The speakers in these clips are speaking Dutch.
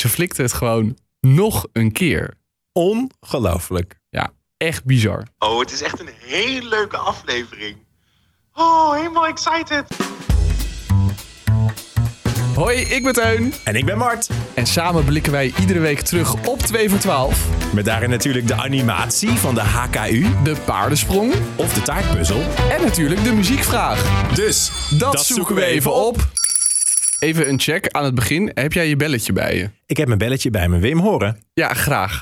ze flikte het gewoon nog een keer. Ongelooflijk. Ja, echt bizar. Oh, het is echt een hele leuke aflevering. Oh, helemaal excited. Hoi, ik ben Teun. En ik ben Mart. En samen blikken wij iedere week terug op 2 voor 12. Met daarin natuurlijk de animatie van de HKU De paardensprong. of de taartpuzzel. En natuurlijk de muziekvraag. Dus Dat, zoeken we even op. Even een check aan het begin. Heb jij je belletje bij je? Ik heb mijn belletje bij me. Wim horen. Ja, graag.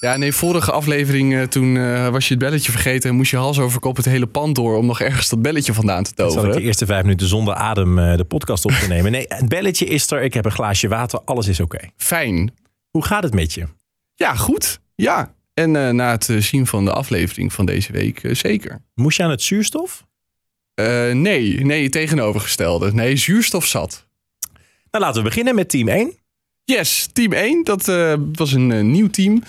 Ja, nee, vorige aflevering eh, toen eh, was je het belletje vergeten en moest je hals over kop het hele pand door om nog ergens dat belletje vandaan te Zal ik de toveren. eerste vijf minuten zonder adem eh, de podcast op te nemen? Nee, het belletje is er. Ik heb een glaasje water. Alles is oké. Fijn. Hoe gaat het met je? Ja, goed. Ja. En na het zien van de aflevering van deze week, zeker. Moest je aan het zuurstof? Nee, nee, tegenovergestelde. Nee, zuurstof zat. Nou, laten we beginnen met team 1. Yes, team 1. Dat eh, was een eh, nieuw team.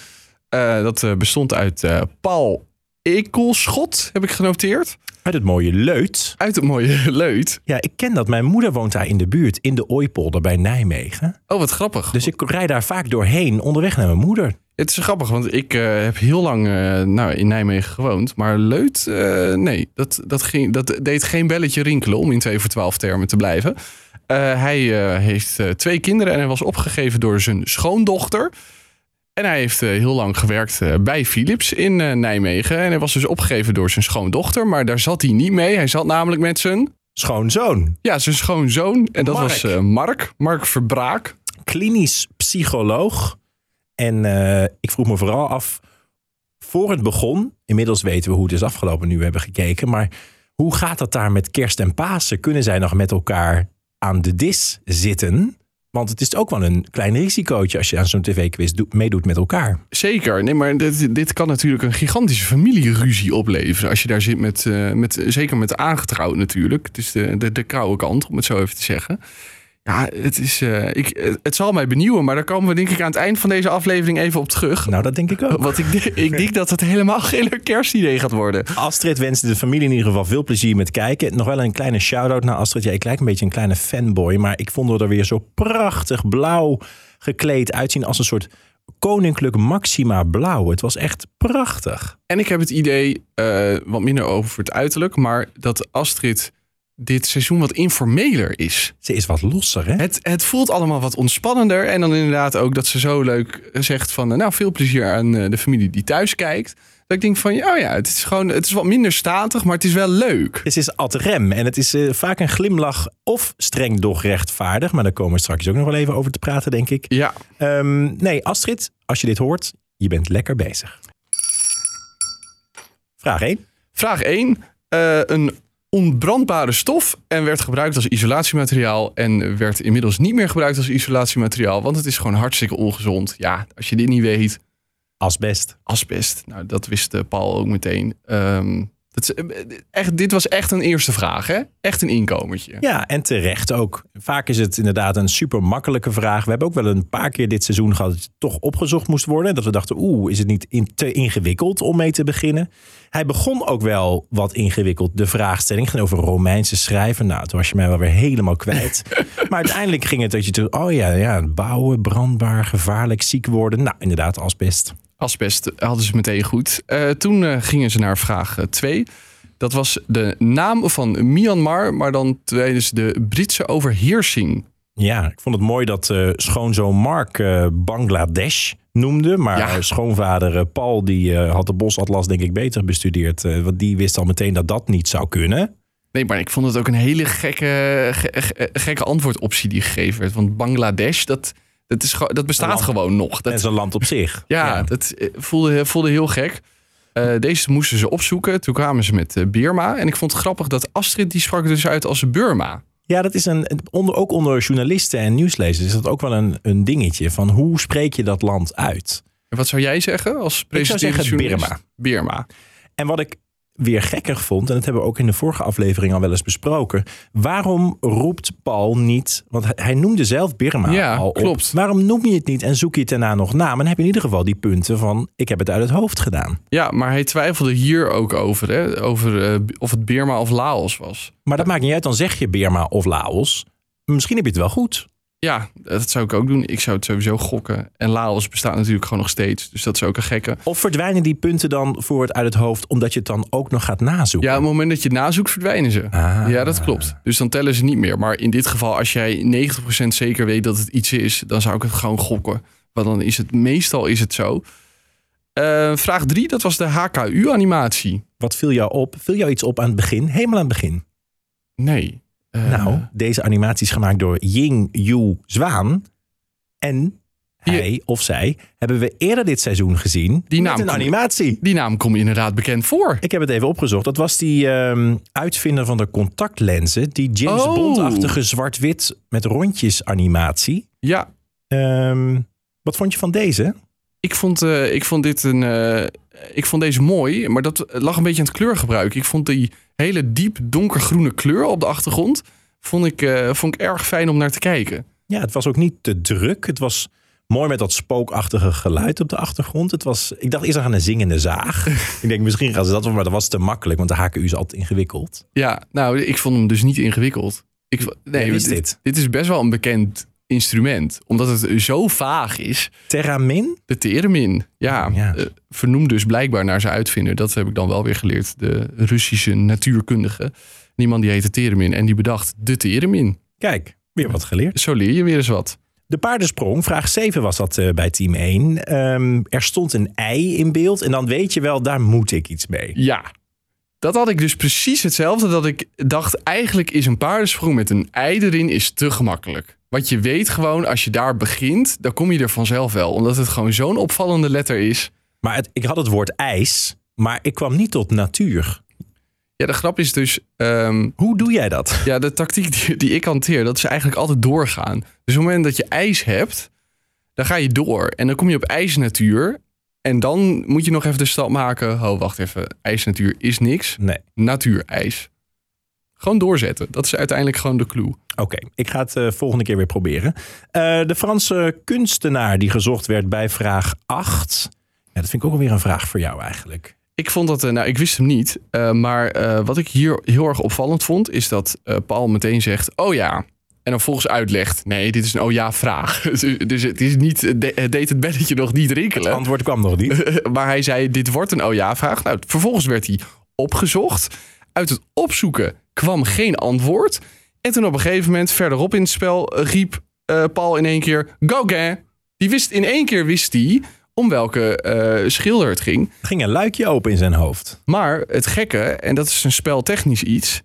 Eh, dat bestond uit Paul Ekelschot, heb ik genoteerd. Uit het mooie Leut. Uit het mooie Leut. Ja, ik ken dat. Mijn moeder woont daar in de buurt, in de Ooipolder bij Nijmegen. Oh, wat grappig. Dus ik rijd daar vaak doorheen, onderweg naar mijn moeder. Het is grappig, want ik heb heel lang nou, in Nijmegen gewoond. Maar Leut, nee, dat, dat, ging, dat deed geen belletje rinkelen om in 2 voor 12 termen te blijven. Eh, hij eh, heeft eh, twee kinderen en hij was opgegeven door zijn schoondochter. En hij heeft heel lang gewerkt bij Philips in Nijmegen. En hij was dus opgegeven door zijn schoondochter. Maar daar zat hij niet mee. Hij zat namelijk met zijn, Schoonzoon. ja, zijn schoonzoon. En dat Mark. was Mark, Mark Verbraak. klinisch psycholoog. En ik vroeg me vooral af, voor het begon, inmiddels weten we hoe het is afgelopen nu we hebben gekeken, maar hoe gaat dat daar met kerst en Pasen? Kunnen zij nog met elkaar aan de dis zitten? Want het is ook wel een klein risicootje als je aan zo'n tv-quiz doet- meedoet met elkaar. Zeker. Nee, maar dit, dit kan natuurlijk een gigantische familieruzie opleveren. Als je daar zit met, eh, met zeker met aangetrouwd natuurlijk. Het is de, de, de koude kant, om het zo even te zeggen. Ja, het, is, eh, ik, het zal mij benieuwen, maar daar komen we denk ik aan het eind van deze aflevering even op terug. Nou, dat denk ik ook. Want ik, denk- ik denk dat het helemaal geen kerstidee gaat worden. Astrid wenste de familie in ieder geval veel plezier met kijken. Nog wel een kleine shout-out naar Astrid. Ja, ik lijk een beetje een kleine fanboy, maar ik vond haar er weer zo prachtig blauw gekleed uitzien als een soort koninklijk Maxima blauw. Het was echt prachtig. En ik heb het idee, eh, wat minder over het uiterlijk, maar dat Astrid dit seizoen wat informeler is. Ze is wat losser, hè? Het, het voelt allemaal wat ontspannender. En dan inderdaad ook dat ze zo leuk zegt van... nou, veel plezier aan eh, de familie die thuis kijkt. Dat ik denk van, ja, oh ja, het is gewoon... het is wat minder statig, maar het is wel leuk. Het is ad rem en het is eh, vaak een glimlach of streng doch rechtvaardig. Maar daar komen we straks ook nog wel even over te praten, denk ik. Ja, Ehm, nee, Astrid, als je dit hoort, je bent lekker bezig. Vraag 1. vraag 1. Eh, een onbrandbare stof en werd gebruikt als isolatiemateriaal... en werd inmiddels niet meer gebruikt als isolatiemateriaal... want het is gewoon hartstikke ongezond. Ja, als je dit niet weet, Asbest. asbest. Nou, dat wist eh, Paul ook meteen. Ehm, dat is, eh, echt, dit was echt een eerste vraag, hè? Echt een inkomertje. Ja, en terecht ook. Vaak is het inderdaad een super makkelijke vraag. We hebben ook wel een paar keer dit seizoen gehad dat het toch opgezocht moest worden. Dat we dachten, oeh, is het niet in- te ingewikkeld om mee te beginnen? Hij begon ook wel wat ingewikkeld. De vraagstelling ging over Romeinse schrijven. Nou, toen was je mij wel weer helemaal kwijt. maar uiteindelijk ging het dat je toen, oh ja, ja, bouwen, brandbaar, gevaarlijk, ziek worden. Nou, inderdaad, asbest. Asbest hadden ze meteen goed. Eh, toen eh, gingen ze naar vraag 2. Dat was de naam van Myanmar, maar dan tijdens de Britse overheersing. Ja, ik vond het mooi dat eh, schoonzoon Mark eh, Bangladesh noemde. Maar Ja. schoonvader eh, Paul die eh, had de bosatlas denk ik beter bestudeerd. eh, want die wist al meteen dat dat niet zou kunnen. Nee, maar ik vond het ook een hele gekke, ge- ge- gekke antwoordoptie die gegeven werd. Want Bangladesh, dat, dat, is, dat bestaat gewoon nog. Dat Dat, is een land op zich. ja, dat eh, voelde, voelde heel gek. Eh, deze moesten ze opzoeken. Toen kwamen ze met eh, Birma. En ik vond het grappig dat Astrid die sprak dus uit als Burma. Ja, dat is een, onder, ook onder journalisten en nieuwslezers is dat ook wel een, een dingetje. Van hoe spreek je dat land uit? En wat zou jij zeggen als zou presenterend zeggen journalist? Birma. En wat ik weer gekker vond, en dat hebben we ook in de vorige aflevering al wel eens besproken. Waarom roept Paul niet, want hij- noemde zelf Birma Ja, al op. klopt. Waarom noem je het niet en zoek je het daarna nog na? Maar dan heb je in ieder geval die punten van, ik heb het uit het hoofd gedaan. Ja, maar hij twijfelde hier ook over, hè? over eh, of het Birma of Laos was. Maar dat maakt niet uit, dan zeg je Birma of Laos. Misschien heb je het wel goed. Ja, dat zou ik ook doen. Ik zou het sowieso gokken. En Laos bestaat natuurlijk gewoon nog steeds. Dus dat is ook een gekke. Of verdwijnen die punten dan voor het uit het hoofd omdat je het dan ook nog gaat nazoeken? Ja, op het moment dat je het nazoekt, verdwijnen ze. Ah. Ja, dat klopt. Dus dan tellen ze niet meer. Maar in dit geval, als jij 90% zeker weet dat het iets is, dan zou ik het gewoon gokken. Want dan is het meestal is het zo. Eh, vraag 3, dat was de HKU-animatie. Wat viel jou op? Viel jou iets op aan het begin? Helemaal aan het begin. Nee. Eh, Nou, deze animatie is gemaakt door Ying Yu Zwaan. En hij of zij hebben we eerder dit seizoen gezien Die met naam een kom- animatie. Die naam komt je inderdaad bekend voor. Ik heb het even opgezocht. Dat was die ehm, uitvinder van de contactlenzen. Die James Oh. Bond-achtige zwart-wit met rondjes animatie. Ja, Ehm, wat vond je van deze? ik vond, eh, ik vond dit een. eh, ik vond deze mooi, maar dat lag een beetje aan het kleurgebruik. Ik vond die hele diep donkergroene kleur op de achtergrond. Vond ik, eh, vond ik erg fijn om naar te kijken. Ja, het was ook niet te druk. Het was mooi met dat spookachtige geluid op de achtergrond. Het was, ik dacht eerst aan een zingende zaag. ik denk misschien gaan ze dat wel, maar dat was te makkelijk. Want de HKU is altijd ingewikkeld. Ja, nou, ik vond hem dus niet ingewikkeld. Ik, nee, is dit, dit? dit is best wel een bekend instrument. Omdat het zo vaag is. Terramin? De theremin. Ja, Ja. eh, vernoemd dus blijkbaar naar zijn uitvinder. Dat heb ik dan wel weer geleerd. De Russische natuurkundige. Die man die heette theremin. En die bedacht de theremin. Kijk, weer wat geleerd. Zo leer je weer eens wat. De paardensprong, vraag 7 was dat eh, bij team 1. Ehm, er stond een ei in beeld en dan weet je wel, daar moet ik iets mee. Ja. Dat had ik dus precies hetzelfde. Dat ik dacht, eigenlijk is een paardensprong met een ei erin is te gemakkelijk. Want je weet gewoon, als je daar begint, dan kom je er vanzelf wel. Omdat het gewoon zo'n opvallende letter is. Maar het, ik had het woord ijs, maar ik kwam niet tot natuur. Ja, de grap is dus, ehm, Hoe doe jij dat? ja, de tactiek die, die ik hanteer, dat is eigenlijk altijd doorgaan. Dus op het moment dat je ijs hebt, dan ga je door. En dan kom je op ijsnatuur. En dan moet je nog even de stap maken. Oh, wacht even. IJsnatuur is niks. Nee. Natuurijs. Gewoon doorzetten. Dat is uiteindelijk gewoon de clue. Oké, ik ga het eh, volgende keer weer proberen. Eh, de Franse kunstenaar die gezocht werd bij vraag 8. Ja, dat vind ik ook alweer een vraag voor jou eigenlijk. Ik vond dat, eh, nou, ik wist hem niet. maar wat ik hier heel erg opvallend vond, is dat Paul meteen zegt: Oh ja. En dan volgens uitlegt: Nee, dit is een oh ja vraag. dus, dus het is niet, het de- het deed het belletje nog niet Het rinkelen. antwoord kwam nog niet. maar hij zei: Dit wordt een oh ja vraag. Nou, vervolgens werd hij opgezocht. Uit het opzoeken kwam geen antwoord. En toen op een gegeven moment, verderop in het spel, riep eh, Paul in één keer: Gauguin. Die wist in één keer wist hij om welke eh, schilder het ging. Er ging een luikje open in zijn hoofd. Maar het gekke, en dat is een speltechnisch iets.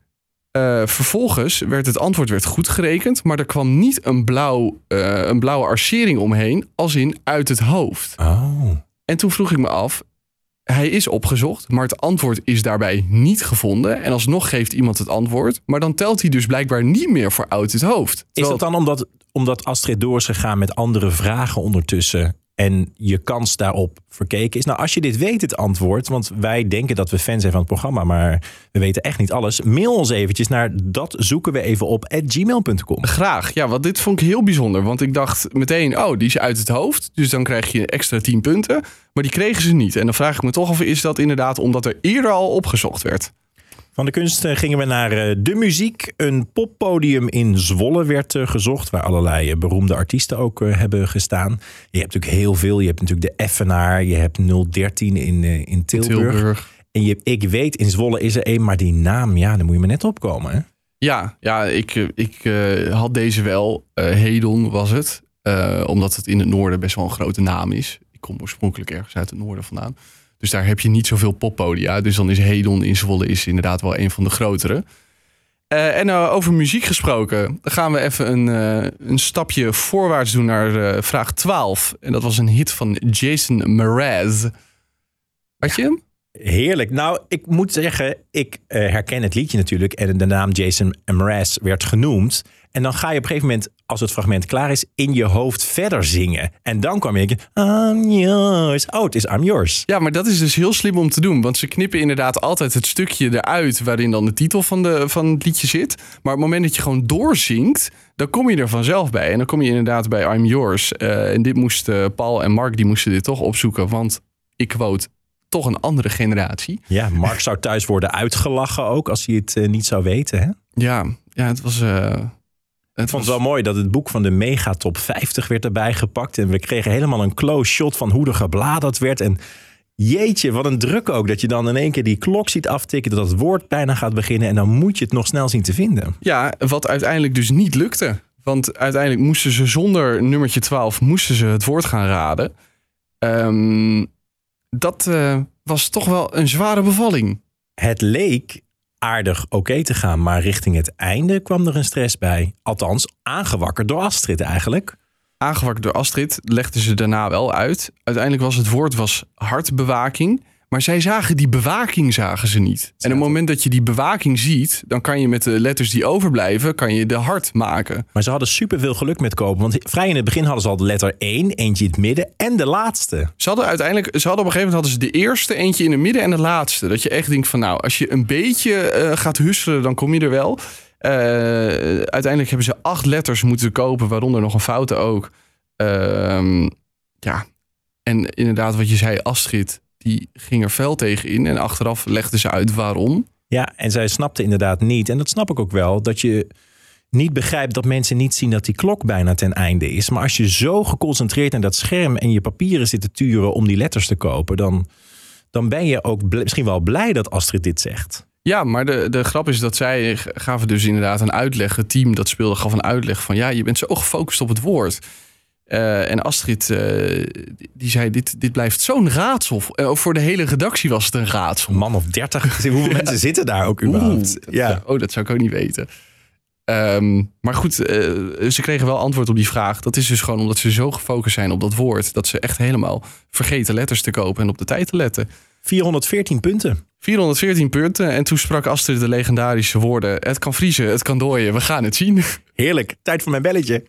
Eh, vervolgens werd het antwoord werd goed gerekend, maar er kwam niet een, blauw, eh, een blauwe arcering omheen, als in uit het hoofd. Oh. En toen vroeg ik me af, hij is opgezocht, maar het antwoord is daarbij niet gevonden. En alsnog geeft iemand het antwoord, maar dan telt hij dus blijkbaar niet meer voor uit het hoofd. Is dat dan omdat, omdat Astrid door is gegaan met andere vragen ondertussen en je kans daarop verkeken is? Nou, als je dit weet, het antwoord, want wij denken dat we fan zijn van het programma, maar we weten echt niet alles. Mail ons eventjes naar dat zoeken we even op at gmail.com. Graag. Ja, want dit vond ik heel bijzonder. Want ik dacht meteen, oh, die is uit het hoofd. Dus dan krijg je extra 10 punten. Maar die kregen ze niet. En dan vraag ik me toch af, is dat inderdaad omdat er eerder al opgezocht werd? Van de kunst eh, gingen we naar eh, de muziek. Een poppodium in Zwolle werd eh, gezocht, waar allerlei beroemde artiesten ook hebben gestaan. Je hebt natuurlijk heel veel. Je hebt natuurlijk de Effenaar, je hebt 013 in, in Tilburg. Tilburg. En je, ik weet, in Zwolle is er één, maar die naam, ja, daar moet je me net opkomen. Hè? Ja, ja ik, ik had deze wel. Eh, Hedon was het. Omdat het in het noorden best wel een grote naam is. Ik kom oorspronkelijk ergens uit het noorden vandaan. Dus daar heb je niet zoveel poppodia. Dus dan is Hedon in Zwolle is inderdaad wel een van de grotere. Eh, en eh, over muziek gesproken, dan gaan we even een, eh, een stapje voorwaarts doen naar vraag 12. En dat was een hit van Jason Mraz. Had je hem? Heerlijk. Nou, ik moet zeggen, ik herken het liedje natuurlijk. En de naam Jason Mraz werd genoemd. En dan ga je op een gegeven moment, als het fragment klaar is, in je hoofd verder zingen. En dan kwam je I'm yours. Oh, het is I'm yours. Ja, maar dat is dus heel slim om te doen. Want ze knippen inderdaad altijd het stukje eruit waarin dan de titel van, de, van het liedje zit. Maar op het moment dat je gewoon doorzingt, dan kom je er vanzelf bij. En dan kom je inderdaad bij I'm Yours. Eh, en dit moesten Paul en Mark, die moesten dit toch opzoeken. Want ik quote, toch een andere generatie. Ja, Mark zou thuis worden uitgelachen ook als hij het eh, niet zou weten. Hè? Ja, ja het was... Ik vond het wel mooi dat het boek van de mega top 50 werd erbij gepakt. En we kregen helemaal een close shot van hoe er gebladerd werd. En jeetje, wat een druk ook. Dat je dan in één keer die klok ziet aftikken. Dat het woord bijna gaat beginnen. En dan moet je het nog snel zien te vinden. Ja, wat uiteindelijk dus niet lukte. Want uiteindelijk moesten ze zonder nummertje 12 moesten ze het woord gaan raden. Ehm, dat eh, was toch wel een zware bevalling. Het leek aardig oké te gaan. Maar richting het einde kwam er een stress bij. Althans, aangewakkerd door Astrid eigenlijk. Aangewakkerd door Astrid legden ze daarna wel uit. Uiteindelijk was het woord was hartbewaking. Maar zij zagen die bewaking zagen ze niet. En op het moment dat je die bewaking ziet, dan kan je met de letters die overblijven, kan je de hart maken. Maar ze hadden superveel geluk met kopen. Want vrij in het begin hadden ze al de letter 1, eentje in het midden en de laatste. Ze hadden uiteindelijk, ze hadden op een gegeven moment hadden ze de eerste, eentje in het midden en de laatste. Dat je echt denkt van nou, als je een beetje eh, gaat husselen, dan kom je er wel. Uh, uiteindelijk hebben ze acht letters moeten kopen, waaronder nog een fouten ook. Uh, ja, en inderdaad wat je zei, Astrid, die ging er fel tegen in. En achteraf legde ze uit waarom. Ja, en zij snapte inderdaad niet, en dat snap ik ook wel, dat je niet begrijpt dat mensen niet zien dat die klok bijna ten einde is. Maar als je zo geconcentreerd naar dat scherm en je papieren zit te turen om die letters te kopen, dan, dan ben je ook misschien wel blij dat Astrid dit zegt. Ja, maar de, de grap is dat zij gaven dus inderdaad een uitleg. Het team dat speelde gaf een uitleg van ja, je bent zo gefocust op het woord. Uh, en Astrid, uh, die zei, dit, dit blijft zo'n raadsel. Uh, voor de hele redactie was het een raadsel. Een man of dertig. Hoeveel mensen zitten daar ook überhaupt? Oeh, ja. oh, dat zou ik ook niet weten. Um, maar goed, ze kregen wel antwoord op die vraag. Dat is dus gewoon omdat ze zo gefocust zijn op dat woord... dat ze echt helemaal vergeten letters te kopen en op de tijd te letten. 414 punten. 414 punten. En toen sprak Astrid de legendarische woorden... het kan vriezen, het kan dooien, we gaan het zien. Heerlijk, tijd voor mijn belletje.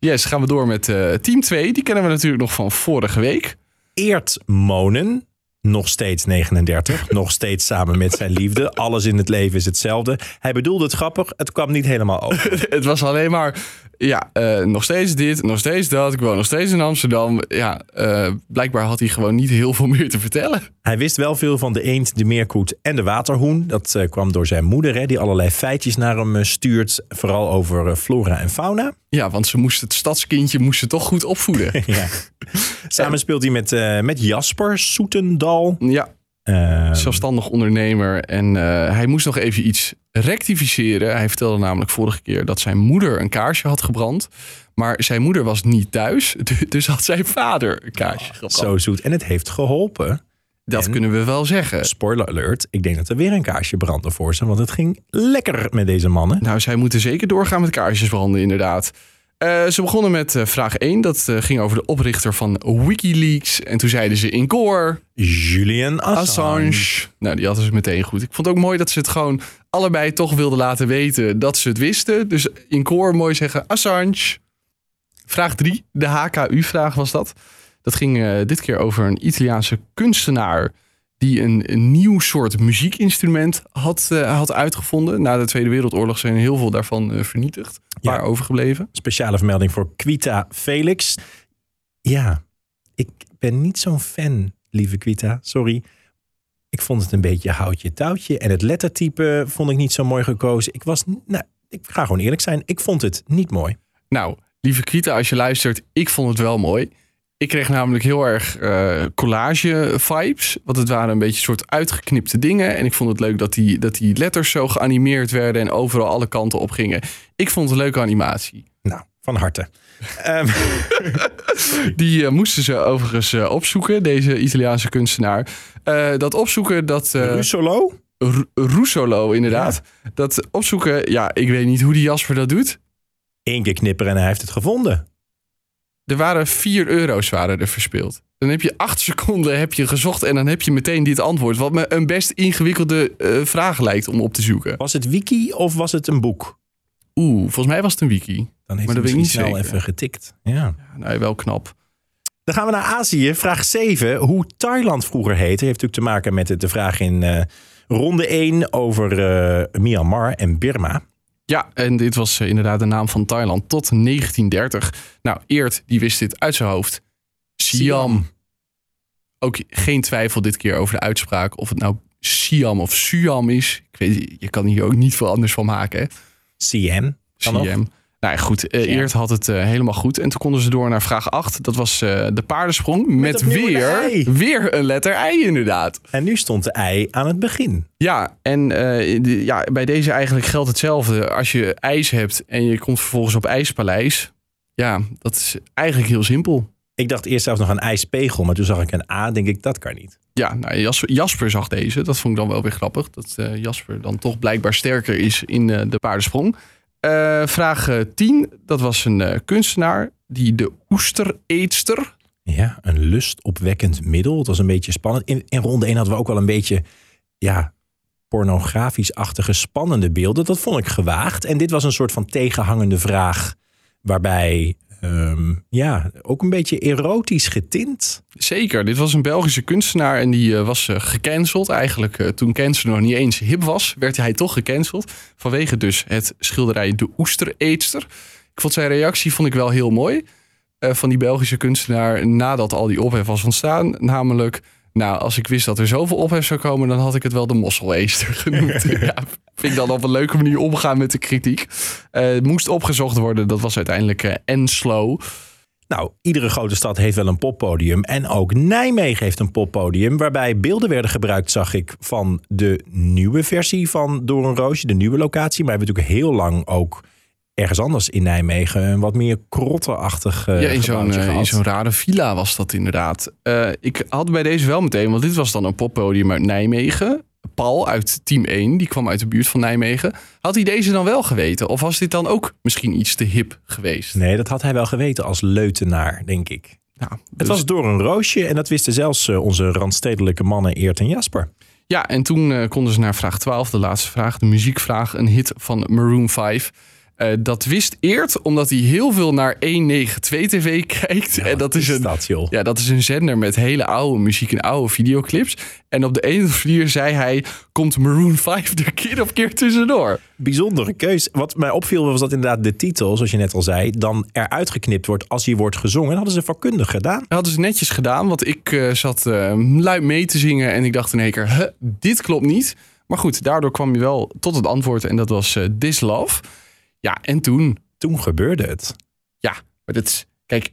Yes, gaan we door met uh, team 2. Die kennen we natuurlijk nog van vorige week. Eert Monen, nog steeds 39, nog steeds samen met zijn liefde. Alles in het leven is hetzelfde. Hij bedoelde het grappig, het kwam niet helemaal over. het was alleen maar, ja, uh, nog steeds dit, nog steeds dat. Ik woon nog steeds in Amsterdam. Ja, uh, blijkbaar had hij gewoon niet heel veel meer te vertellen. Hij wist wel veel van de eend, de meerkoet en de waterhoen. Dat uh, kwam door zijn moeder, hè, die allerlei feitjes naar hem stuurt. Vooral over flora en fauna. Ja, want ze moest het stadskindje moest ze toch goed opvoeden. ja. Samen speelt hij met, met Jasper Soetendal. Ja, Uh, zelfstandig ondernemer. En uh, hij moest nog even iets rectificeren. Hij vertelde namelijk vorige keer dat zijn moeder een kaarsje had gebrand. Maar zijn moeder was niet thuis. Dus had zijn vader een kaarsje oh, gebrand. Zo zoet. En het heeft geholpen. Dat en, kunnen we wel zeggen. Spoiler alert. Ik denk dat er weer een kaarsje brandde voor ze. Want het ging lekker met deze mannen. Nou, zij moeten zeker doorgaan met kaarsjes branden, inderdaad. Uh, ze begonnen met uh, vraag 1. Dat uh, ging over de oprichter van Wikileaks. En toen zeiden ze in koor... Julian Assange. Assange. Nou, die hadden ze meteen goed. Ik vond het ook mooi dat ze het gewoon allebei toch wilden laten weten dat ze het wisten. Dus in koor mooi zeggen Assange. Vraag 3, de HKU-vraag was dat. Dat ging dit keer over een Italiaanse kunstenaar die een, een, nieuw soort muziekinstrument had, uh, had uitgevonden. Na de Tweede Wereldoorlog zijn heel veel daarvan uh, vernietigd. Een paar overgebleven. Speciale vermelding voor Quita Felix. Ja, ik ben niet zo'n fan, lieve Quita. Sorry. Ik vond het een beetje houtje touwtje. En het lettertype vond ik niet zo mooi gekozen. Ik was, nou, ik ga gewoon eerlijk zijn. Ik vond het niet mooi. Nou, lieve Quita, als je luistert, ik vond het wel mooi. Ik kreeg namelijk heel erg uh, collage-vibes. Want het waren een beetje soort uitgeknipte dingen. En ik vond het leuk dat die, dat die letters zo geanimeerd werden en overal alle kanten op gingen. Ik vond het een leuke animatie. Nou, van harte. um. Die uh, moesten ze overigens uh, opzoeken, deze Italiaanse kunstenaar. dat opzoeken, dat... Russolo? Russolo, inderdaad. Ja. Dat opzoeken, ja, ik weet niet hoe die Jasper dat doet. Eén keer knipperen en hij heeft het gevonden. Er waren 4 euro's waren er verspeeld. Dan heb je acht seconden heb je gezocht en dan heb je meteen dit antwoord. Wat me een best ingewikkelde uh, vraag lijkt om op te zoeken. Was het wiki of was het een boek? Oeh, volgens mij was het een wiki. Dan heeft maar dat niet snel zeker. even getikt. Ja. ja nou, wel knap. Dan gaan we naar Azië. Vraag 7. Hoe Thailand vroeger heette, heeft natuurlijk te maken met de vraag in uh, ronde 1 over uh, Myanmar en Birma. Ja, en dit was uh, inderdaad de naam van Thailand tot 1930. Nou, Eert, die wist dit uit zijn hoofd. Siam. Ook geen twijfel dit keer over de uitspraak. Of het nou Siam of Siam is. Ik weet, je kan hier ook niet veel anders van maken. Hè? Siam. CM. Nou ja, goed. eh, Ja. Eert had het eh, helemaal goed. En toen konden ze door naar vraag 8. Dat was eh, de paardensprong. Met, opnieuw een weer, weer een letter ei inderdaad. En nu stond de ei aan het begin. Ja, en de- ja, bij deze eigenlijk geldt hetzelfde. Als je ijs hebt en je komt vervolgens op IJspaleis. Ja, dat is eigenlijk heel simpel. Ik dacht eerst zelfs nog een ijspegel, maar toen zag ik een A. Denk ik, dat kan niet. Ja, nou, Jasper, Jasper zag deze. Dat vond ik dan wel weer grappig. Dat Jasper dan toch blijkbaar sterker is in de paardensprong. Eh, vraag eh, 10. Dat was een eh, kunstenaar die de oestereetster... Ja, een lustopwekkend middel. Het was een beetje spannend. In, in ronde 1 hadden we ook wel een beetje, ja, pornografisch-achtige spannende beelden. Dat vond ik gewaagd. En dit was een soort van tegenhangende vraag, waarbij, ehm, ja, ook een beetje erotisch getint. Zeker, dit was een Belgische kunstenaar en die eh, was eh, gecanceld. Eigenlijk eh, toen cancel nog niet eens hip was, werd hij toch gecanceld. Vanwege dus het schilderij De Oestereetster. Ik vond zijn reactie vond ik wel heel mooi. van die Belgische kunstenaar nadat al die ophef was ontstaan. Namelijk, nou, als ik wist dat er zoveel ophef zou komen... dan had ik het wel de mosseleester genoemd. ja, vind ik dan op een leuke manier omgaan met de kritiek. Het moest opgezocht worden, dat was uiteindelijk eh Enslow. Nou, iedere grote stad heeft wel een poppodium. En ook Nijmegen heeft een poppodium. Waarbij beelden werden gebruikt, zag ik, van de nieuwe versie van Door een Roosje. De nieuwe locatie. Maar we hebben natuurlijk heel lang ook ergens anders in Nijmegen een wat meer krottenachtig eh Ja, in zo'n, eh, in zo'n rare villa was dat inderdaad. Eh, ik had bij deze wel meteen, want dit was dan een poppodium uit Nijmegen. Paul uit team 1, die kwam uit de buurt van Nijmegen. Had hij deze dan wel geweten? Of was dit dan ook misschien iets te hip geweest? Nee, dat had hij wel geweten als leutenaar, denk ik. Het dus- was door een roosje en dat wisten zelfs onze randstedelijke mannen Eert en Jasper. Ja, en toen konden ze naar vraag 12, de laatste vraag, de muziekvraag, een hit van Maroon 5. Eh, dat wist Eert omdat hij heel veel naar 192 TV kijkt. en dat is, een, dat. Ja, dat is een zender met hele oude muziek en oude videoclips. En op de ene of vier zei hij, komt Maroon 5 er keer op keer tussendoor. Bijzondere keus. Wat mij opviel was dat inderdaad de titel, zoals je net al zei, dan eruit geknipt wordt als hij wordt gezongen. Dat hadden ze vakkundig gedaan. Dat hadden ze netjes gedaan, want ik eh, zat eh, luid mee te zingen en ik dacht in één keer, huh, dit klopt niet. Maar goed, daardoor kwam je wel tot het antwoord en dat was This Love. Ja, en toen, Toen gebeurde het. ja, maar dat is, kijk,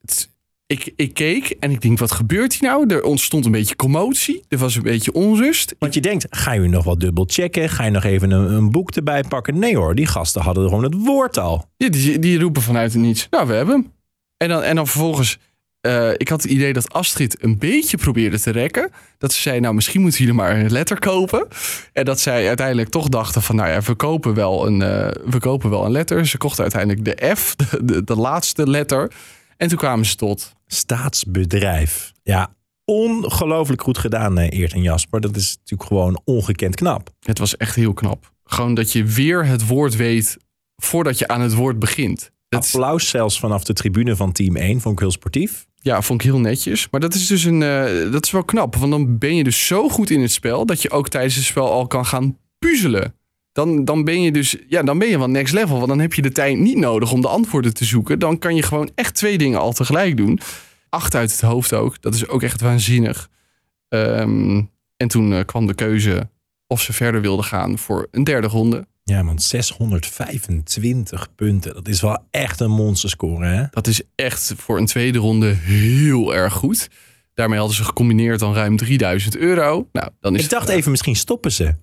het is- ik, ik keek en ik denk, wat gebeurt hier nou? Er ontstond een beetje commotie, er was een beetje onrust. Want je denkt, ga je nog wat dubbel checken? Ga je nog even een, een boek erbij pakken? Nee hoor, die gasten hadden gewoon het woord al. Ja, die, die roepen vanuit het niets. Nou, we hebben hem. En dan, en dan vervolgens. Eh, ik had het idee dat Astrid een beetje probeerde te rekken. Dat ze zei, nou, misschien moeten jullie maar een letter kopen. En dat zij uiteindelijk toch dachten van, nou ja, we kopen wel een, eh, we kopen wel een letter. Ze kochten uiteindelijk de F, de, de, de laatste letter. En toen kwamen ze tot. Staatsbedrijf. Ja, ongelooflijk goed gedaan, eh, Eert en Jasper. Dat is natuurlijk gewoon ongekend knap. Het was echt heel knap. Gewoon dat je weer het woord weet voordat je aan het woord begint. Dat Applaus zelfs vanaf de tribune van team 1. Vond ik heel sportief. Ja, vond ik heel netjes. Maar dat is dus een, eh, dat is wel knap. Want dan ben je dus zo goed in het spel dat je ook tijdens het spel al kan gaan puzzelen. Dan, dan ben je dus, ja, dan ben je wel next level. Want dan heb je de tijd niet nodig om de antwoorden te zoeken. Dan kan je gewoon echt twee dingen al tegelijk doen. Acht uit het hoofd ook. Dat is ook echt waanzinnig. Ehm, en toen eh, kwam de keuze of ze verder wilden gaan voor een derde ronde. Ja, want 625 punten. Dat is wel echt een monsterscore, hè? Dat is echt voor een tweede ronde heel erg goed. Daarmee hadden ze gecombineerd dan ruim 3000 euro. Nou, dan is Ik dacht het, even, misschien stoppen ze.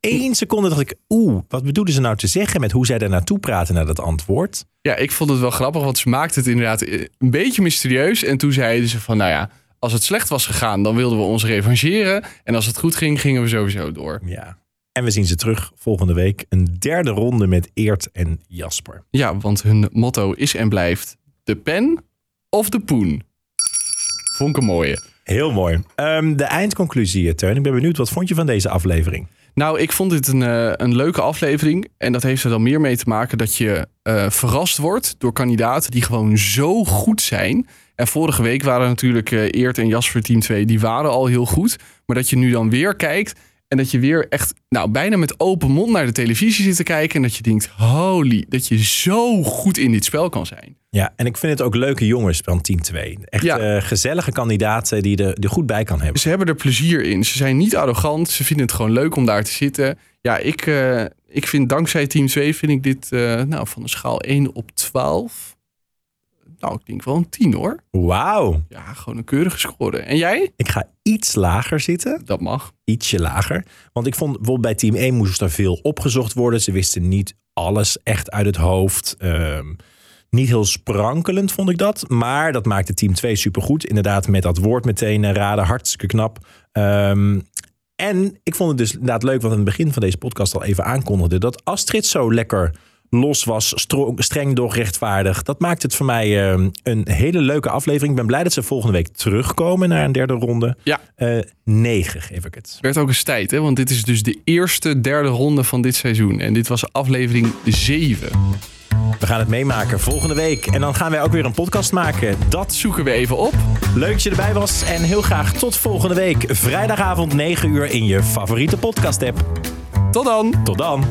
Eén seconde dacht ik, oeh, wat bedoelen ze nou te zeggen met hoe zij daar naartoe praten naar dat antwoord? Ja, ik vond het wel grappig, want ze maakten het inderdaad een beetje mysterieus. En toen zeiden ze van, nou ja, als het slecht was gegaan, dan wilden we ons revancheren. En als het goed ging, gingen we sowieso door. Ja. En we zien ze terug volgende week. Een derde ronde met Eert en Jasper. Ja, want hun motto is en blijft de pen of de poen. Vond ik een mooie. Heel mooi. Ehm, de eindconclusie, eh, Teun. Ik ben benieuwd, wat vond je van deze aflevering? Nou, ik vond dit een, eh, een leuke aflevering. En dat heeft er dan meer mee te maken dat je eh, verrast wordt door kandidaten die gewoon zo goed zijn. En vorige week waren natuurlijk Eert en Jasper Team 2, die waren al heel goed. Maar dat je nu dan weer kijkt en dat je weer echt, nou, bijna met open mond naar de televisie zit te kijken. En dat je denkt, holy, dat je zo goed in dit spel kan zijn. Ja, en ik vind het ook leuke jongens van Team 2. Echt Ja. eh, gezellige kandidaten die er, er goed bij kan hebben. Ze hebben er plezier in. Ze zijn niet arrogant. Ze vinden het gewoon leuk om daar te zitten. Ja, ik, eh, ik vind dankzij team 2 vind ik dit eh, nou, van een schaal 1 op 12. Nou, ik denk wel een 10 hoor. Wauw. Ja, gewoon een keurige score. En jij? Ik ga iets lager zitten. Dat mag. Ietsje lager. Want ik vond bijvoorbeeld bij team 1 moest er veel opgezocht worden. Ze wisten niet alles echt uit het hoofd. Ehm, niet heel sprankelend vond ik dat. Maar dat maakte team 2 supergoed. Inderdaad, met dat woord meteen eh, raden. Hartstikke knap. Ehm, en ik vond het dus inderdaad leuk, wat aan het begin van deze podcast al even aankondigde. Dat Astrid zo lekker los was, streng doch rechtvaardig. Dat maakt het voor mij ehm, een hele leuke aflevering. Ik ben blij dat ze volgende week terugkomen naar een derde ronde. Ja. Eh, negen geef ik het. Werd ook eens tijd, hè? Want dit is dus de eerste derde ronde van dit seizoen. En dit was aflevering 7. We gaan het meemaken volgende week. En dan gaan wij ook weer een podcast maken. Dat Zoeken we even op. leuk dat je erbij was. En heel graag tot volgende week. Vrijdagavond 9 uur in je favoriete podcast app. Tot dan! Tot dan.